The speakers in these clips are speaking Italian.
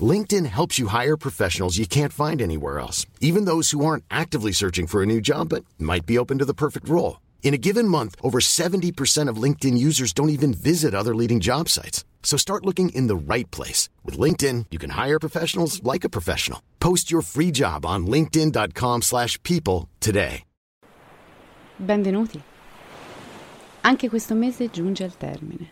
LinkedIn helps you hire professionals you can't find anywhere else, even those who aren't actively searching for a new job but might be open to the perfect role. In a given month, over 70% of LinkedIn users don't even visit other leading job sites. So start looking in the right place. With LinkedIn, you can hire professionals like a professional. Post your free job on linkedin.com slash people today. Benvenuti. Anche questo mese giunge al termine.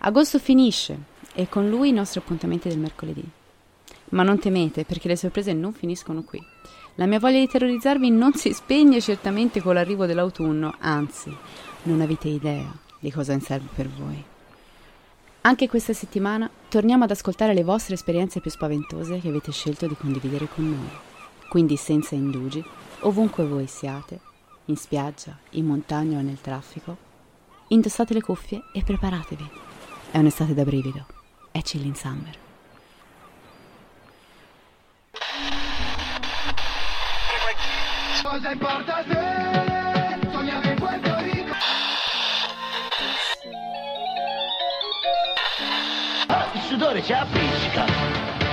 Agosto finisce e con lui i nostri appuntamenti del mercoledì. Ma non temete, perché le sorprese non finiscono qui. La mia voglia di terrorizzarvi non si spegne certamente con l'arrivo dell'autunno, anzi, non avete idea di cosa in serve per voi. Anche questa settimana torniamo ad ascoltare le vostre esperienze più spaventose che avete scelto di condividere con noi. Quindi senza indugi, ovunque voi siate, in spiaggia, in montagna o nel traffico, indossate le cuffie e preparatevi. È un'estate da brivido è Chilling Summer. Cosa importa se sogniamo in Puerto Rico? Ah, il sudore ci appiccica.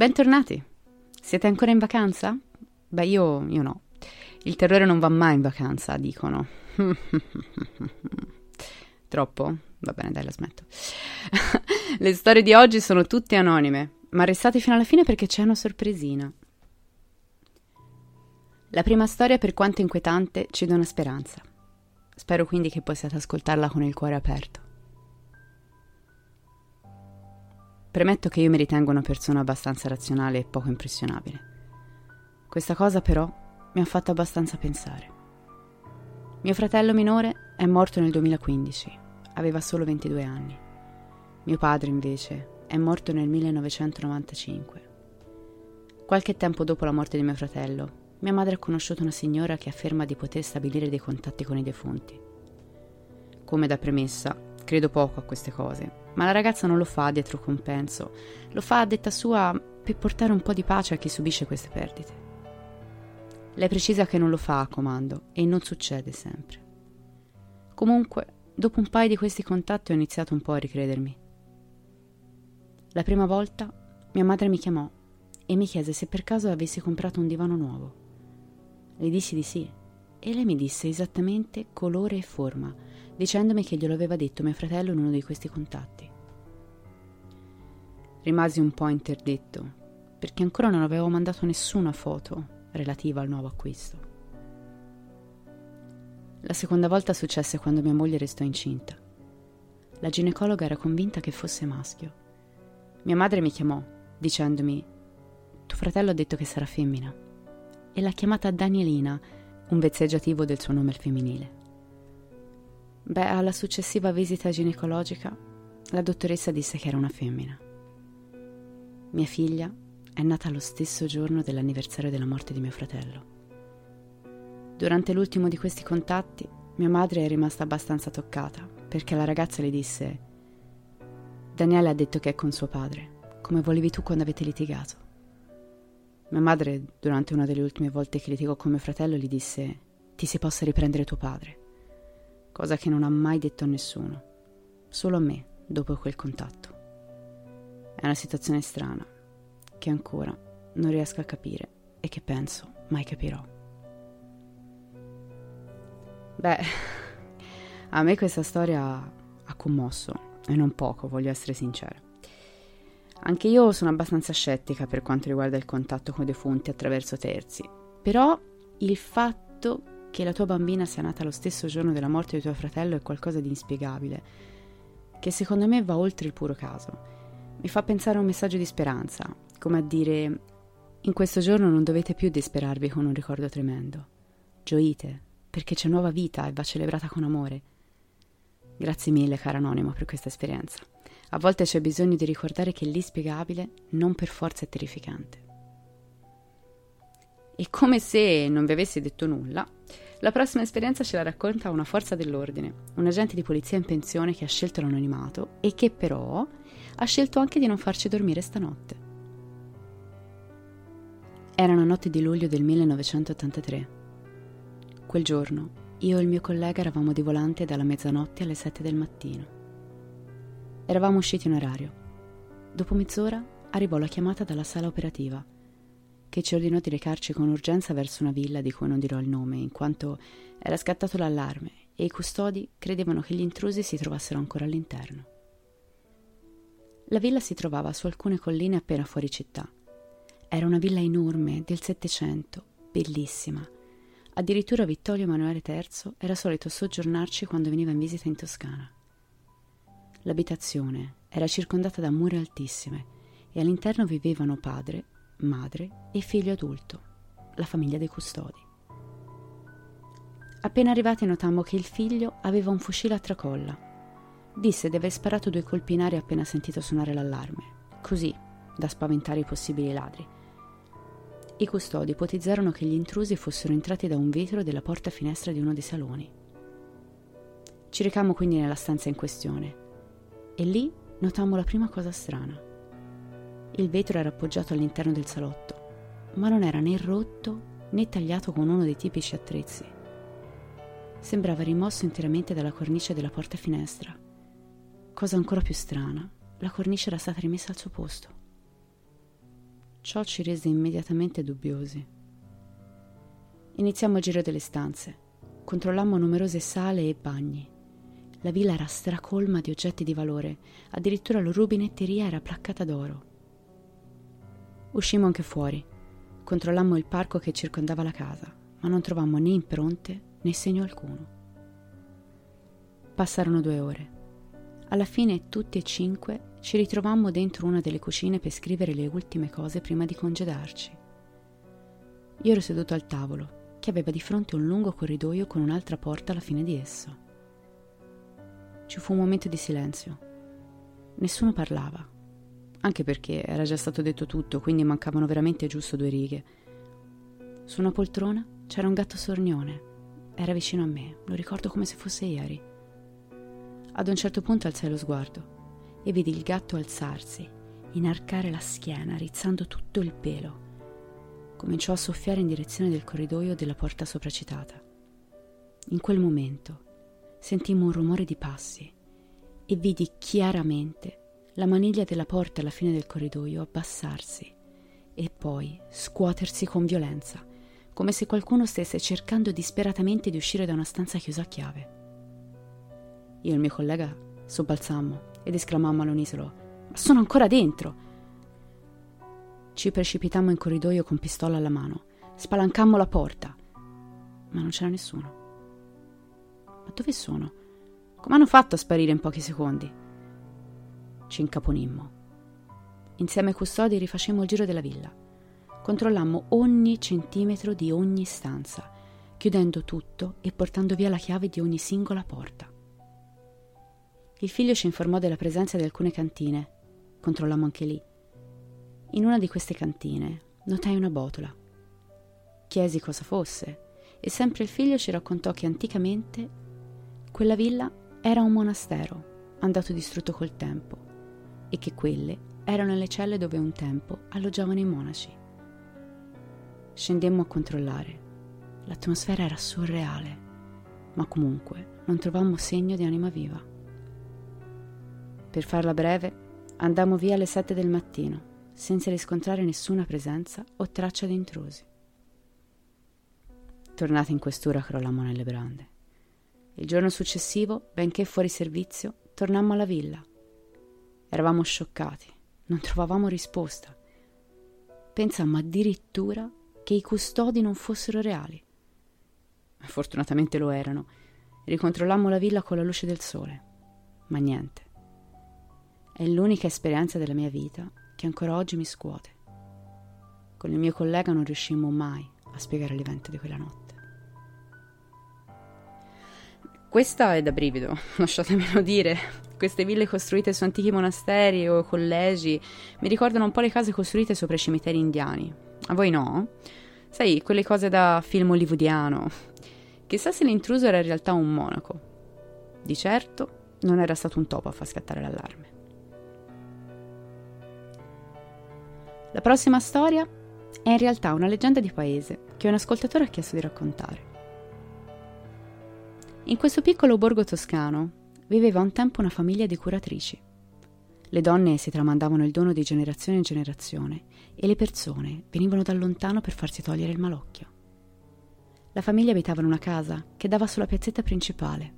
Bentornati. Siete ancora in vacanza? Beh, io, io no. Il terrore non va mai in vacanza, dicono. Troppo? Va bene, dai, la smetto. Le storie di oggi sono tutte anonime, ma restate fino alla fine perché c'è una sorpresina. La prima storia, per quanto inquietante, ci dà una speranza. Spero quindi che possiate ascoltarla con il cuore aperto. Premetto che io mi ritengo una persona abbastanza razionale e poco impressionabile. Questa cosa però mi ha fatto abbastanza pensare. Mio fratello minore è morto nel 2015, aveva solo 22 anni. Mio padre invece è morto nel 1995. Qualche tempo dopo la morte di mio fratello, mia madre ha conosciuto una signora che afferma di poter stabilire dei contatti con i defunti. Come da premessa, credo poco a queste cose, ma la ragazza non lo fa dietro compenso, lo fa a detta sua per portare un po' di pace a chi subisce queste perdite. Lei precisa che non lo fa a comando e non succede sempre. Comunque, dopo un paio di questi contatti ho iniziato un po' a ricredermi. La prima volta mia madre mi chiamò e mi chiese se per caso avessi comprato un divano nuovo. Le dissi di sì e lei mi disse esattamente colore e forma, dicendomi che glielo aveva detto mio fratello in uno di questi contatti. Rimasi un po' interdetto, perché ancora non avevo mandato nessuna foto relativa al nuovo acquisto. La seconda volta successe quando mia moglie restò incinta. La ginecologa era convinta che fosse maschio. Mia madre mi chiamò, dicendomi: Tuo fratello ha detto che sarà femmina. E l'ha chiamata Danielina, un vezzeggiativo del suo nome al femminile. Beh, alla successiva visita ginecologica, la dottoressa disse che era una femmina. Mia figlia è nata lo stesso giorno dell'anniversario della morte di mio fratello. Durante l'ultimo di questi contatti, mia madre è rimasta abbastanza toccata perché la ragazza le disse: Daniele ha detto che è con suo padre, come volevi tu quando avete litigato. Mia madre, durante una delle ultime volte che litigò con mio fratello, gli disse: Ti si possa riprendere tuo padre. Cosa che non ha mai detto a nessuno, solo a me dopo quel contatto. È una situazione strana, che ancora non riesco a capire e che penso mai capirò. Beh, a me questa storia ha commosso, e non poco, voglio essere sincera. Anche io sono abbastanza scettica per quanto riguarda il contatto con i defunti attraverso terzi, però il fatto che la tua bambina sia nata lo stesso giorno della morte di tuo fratello è qualcosa di inspiegabile, che secondo me va oltre il puro caso. Mi fa pensare a un messaggio di speranza, come a dire in questo giorno non dovete più disperarvi con un ricordo tremendo. Gioite, perché c'è nuova vita e va celebrata con amore. Grazie mille, caro anonimo, per questa esperienza. A volte c'è bisogno di ricordare che l'inspiegabile non per forza è terrificante. E come se non vi avessi detto nulla, la prossima esperienza ce la racconta una forza dell'ordine, un agente di polizia in pensione che ha scelto l'anonimato e che però ha scelto anche di non farci dormire stanotte. Era una notte di luglio del 1983. Quel giorno io e il mio collega eravamo di volante dalla mezzanotte alle sette del mattino. Eravamo usciti in orario. Dopo mezz'ora arrivò la chiamata dalla sala operativa che ci ordinò di recarci con urgenza verso una villa di cui non dirò il nome, in quanto era scattato l'allarme e i custodi credevano che gli intrusi si trovassero ancora all'interno. La villa si trovava su alcune colline appena fuori città. Era una villa enorme del Settecento, bellissima. Addirittura Vittorio Emanuele III era solito soggiornarci quando veniva in visita in Toscana. L'abitazione era circondata da mura altissime e all'interno vivevano padre, madre e figlio adulto, la famiglia dei custodi. Appena arrivati notammo che il figlio aveva un fucile a tracolla. Disse di aver sparato due colpi in aria appena sentito suonare l'allarme, così da spaventare i possibili ladri. I custodi ipotizzarono che gli intrusi fossero entrati da un vetro della porta finestra di uno dei saloni. Ci recammo quindi nella stanza in questione e lì notammo la prima cosa strana. Il vetro era appoggiato all'interno del salotto, ma non era né rotto né tagliato con uno dei tipici attrezzi. Sembrava rimosso interamente dalla cornice della porta finestra. Cosa ancora più strana, la cornice era stata rimessa al suo posto. Ciò ci rese immediatamente dubbiosi. Iniziamo il giro delle stanze. Controllammo numerose sale e bagni. La villa era stracolma di oggetti di valore, addirittura la rubinetteria era placcata d'oro. Uscimmo anche fuori. Controllammo il parco che circondava la casa, ma non trovammo né impronte né segno alcuno. Passarono due ore. Alla fine tutti e cinque ci ritrovammo dentro una delle cucine per scrivere le ultime cose prima di congedarci. Io ero seduto al tavolo, che aveva di fronte un lungo corridoio con un'altra porta alla fine di esso. Ci fu un momento di silenzio. Nessuno parlava anche perché era già stato detto tutto, quindi mancavano veramente giusto due righe. Su una poltrona c'era un gatto sornione. Era vicino a me, lo ricordo come se fosse ieri. Ad un certo punto alzai lo sguardo e vidi il gatto alzarsi, inarcare la schiena, rizzando tutto il pelo. Cominciò a soffiare in direzione del corridoio della porta sopracitata. In quel momento sentimmo un rumore di passi e vidi chiaramente la maniglia della porta alla fine del corridoio abbassarsi e poi scuotersi con violenza, come se qualcuno stesse cercando disperatamente di uscire da una stanza chiusa a chiave. Io e il mio collega sobbalzammo ed esclamammo all'unisolo: Ma sono ancora dentro! Ci precipitammo in corridoio con pistola alla mano, spalancammo la porta, ma non c'era nessuno. Ma dove sono? Come hanno fatto a sparire in pochi secondi? ci incaponimmo. Insieme ai custodi rifacemmo il giro della villa. Controllammo ogni centimetro di ogni stanza, chiudendo tutto e portando via la chiave di ogni singola porta. Il figlio ci informò della presenza di alcune cantine. Controllammo anche lì. In una di queste cantine notai una botola. Chiesi cosa fosse e sempre il figlio ci raccontò che anticamente quella villa era un monastero andato distrutto col tempo e che quelle erano le celle dove un tempo alloggiavano i monaci. Scendemmo a controllare. L'atmosfera era surreale, ma comunque non trovammo segno di anima viva. Per farla breve, andammo via alle sette del mattino, senza riscontrare nessuna presenza o traccia di intrusi. Tornati in questura crollammo nelle brande. Il giorno successivo, benché fuori servizio, tornammo alla villa Eravamo scioccati, non trovavamo risposta. Pensammo addirittura che i custodi non fossero reali. fortunatamente lo erano. Ricontrollammo la villa con la luce del sole, ma niente. È l'unica esperienza della mia vita che ancora oggi mi scuote. Con il mio collega non riuscimmo mai a spiegare l'evento di quella notte. Questa è da brivido, lasciatemelo dire. Queste ville costruite su antichi monasteri o collegi mi ricordano un po' le case costruite sopra i cimiteri indiani. A voi no? Sai, quelle cose da film hollywoodiano. Chissà se l'intruso era in realtà un monaco. Di certo non era stato un topo a far scattare l'allarme. La prossima storia è in realtà una leggenda di paese che un ascoltatore ha chiesto di raccontare. In questo piccolo borgo toscano viveva un tempo una famiglia di curatrici. Le donne si tramandavano il dono di generazione in generazione e le persone venivano da lontano per farsi togliere il malocchio. La famiglia abitava in una casa che dava sulla piazzetta principale.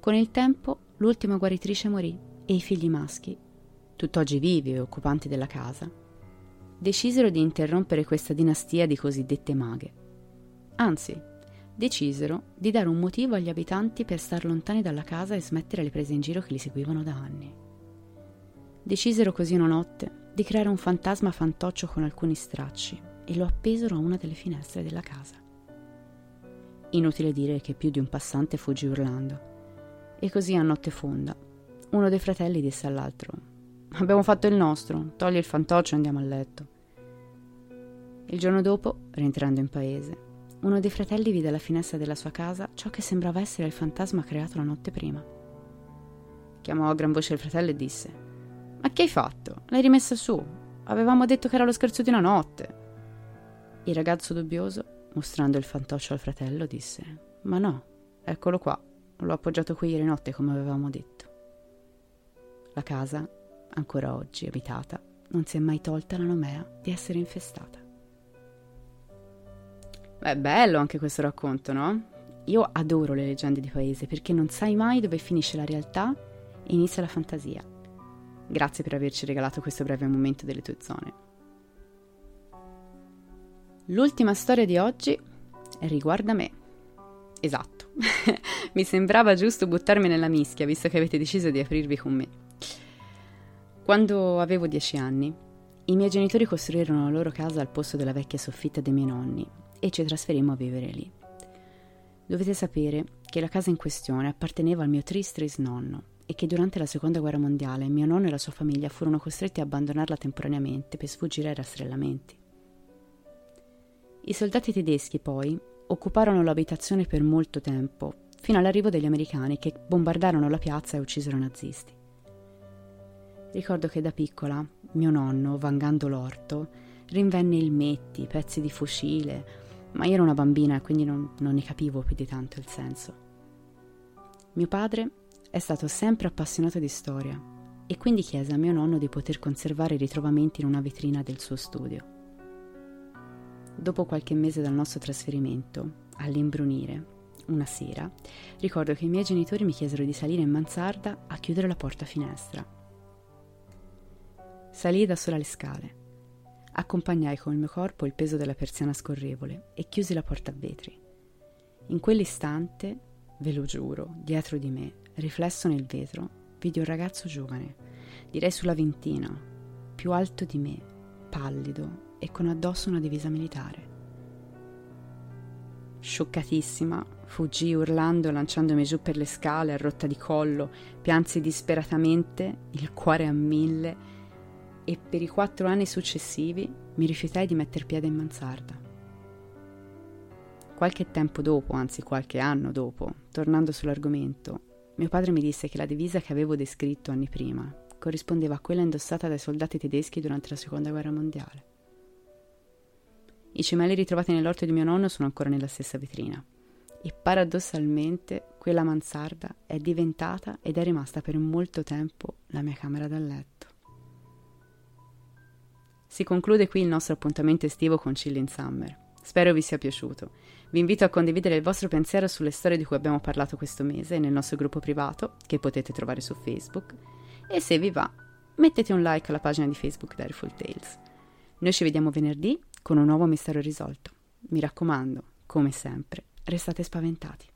Con il tempo l'ultima guaritrice morì e i figli maschi, tutt'oggi vivi e occupanti della casa, decisero di interrompere questa dinastia di cosiddette maghe. Anzi, decisero di dare un motivo agli abitanti per star lontani dalla casa e smettere le prese in giro che li seguivano da anni. Decisero così una notte di creare un fantasma fantoccio con alcuni stracci e lo appesero a una delle finestre della casa. Inutile dire che più di un passante fuggì urlando. E così a notte fonda, uno dei fratelli disse all'altro: Abbiamo fatto il nostro, togli il fantoccio e andiamo a letto. Il giorno dopo, rientrando in paese, uno dei fratelli vide alla finestra della sua casa ciò che sembrava essere il fantasma creato la notte prima. Chiamò a gran voce il fratello e disse: Ma che hai fatto? L'hai rimessa su. Avevamo detto che era lo scherzo di una notte. Il ragazzo dubbioso, mostrando il fantoccio al fratello, disse: Ma no, eccolo qua. L'ho appoggiato qui ieri notte come avevamo detto. La casa, ancora oggi abitata, non si è mai tolta la nomea di essere infestata. È bello anche questo racconto, no? Io adoro le leggende di paese perché non sai mai dove finisce la realtà e inizia la fantasia. Grazie per averci regalato questo breve momento delle tue zone. L'ultima storia di oggi riguarda me. Esatto, mi sembrava giusto buttarmi nella mischia visto che avete deciso di aprirvi con me. Quando avevo dieci anni, i miei genitori costruirono la loro casa al posto della vecchia soffitta dei miei nonni e ci trasferimmo a vivere lì. Dovete sapere che la casa in questione apparteneva al mio tristris nonno e che durante la seconda guerra mondiale mio nonno e la sua famiglia furono costretti a abbandonarla temporaneamente per sfuggire ai rastrellamenti. I soldati tedeschi poi occuparono l'abitazione per molto tempo, fino all'arrivo degli americani che bombardarono la piazza e uccisero i nazisti. Ricordo che da piccola mio nonno, vangando l'orto, rinvenne ilmetti, pezzi di fucile, ma io ero una bambina e quindi non, non ne capivo più di tanto il senso. Mio padre è stato sempre appassionato di storia e quindi chiese a mio nonno di poter conservare i ritrovamenti in una vetrina del suo studio. Dopo qualche mese dal nostro trasferimento, all'imbrunire, una sera, ricordo che i miei genitori mi chiesero di salire in mansarda a chiudere la porta finestra. Salii da sola le scale accompagnai con il mio corpo il peso della persiana scorrevole e chiusi la porta a vetri. In quell'istante, ve lo giuro, dietro di me, riflesso nel vetro, vidi un ragazzo giovane, direi sulla ventina, più alto di me, pallido e con addosso una divisa militare. Scioccatissima, fuggì urlando, lanciandomi giù per le scale a rotta di collo, piansi disperatamente, il cuore a mille e per i quattro anni successivi mi rifiutai di metter piede in mansarda. Qualche tempo dopo, anzi qualche anno dopo, tornando sull'argomento, mio padre mi disse che la divisa che avevo descritto anni prima corrispondeva a quella indossata dai soldati tedeschi durante la seconda guerra mondiale. I cimeli ritrovati nell'orto di mio nonno sono ancora nella stessa vetrina e paradossalmente quella mansarda è diventata ed è rimasta per molto tempo la mia camera da letto. Si conclude qui il nostro appuntamento estivo con Chill in Summer. Spero vi sia piaciuto. Vi invito a condividere il vostro pensiero sulle storie di cui abbiamo parlato questo mese nel nostro gruppo privato, che potete trovare su Facebook. E se vi va, mettete un like alla pagina di Facebook Direful Tales. Noi ci vediamo venerdì con un nuovo mistero risolto. Mi raccomando, come sempre, restate spaventati.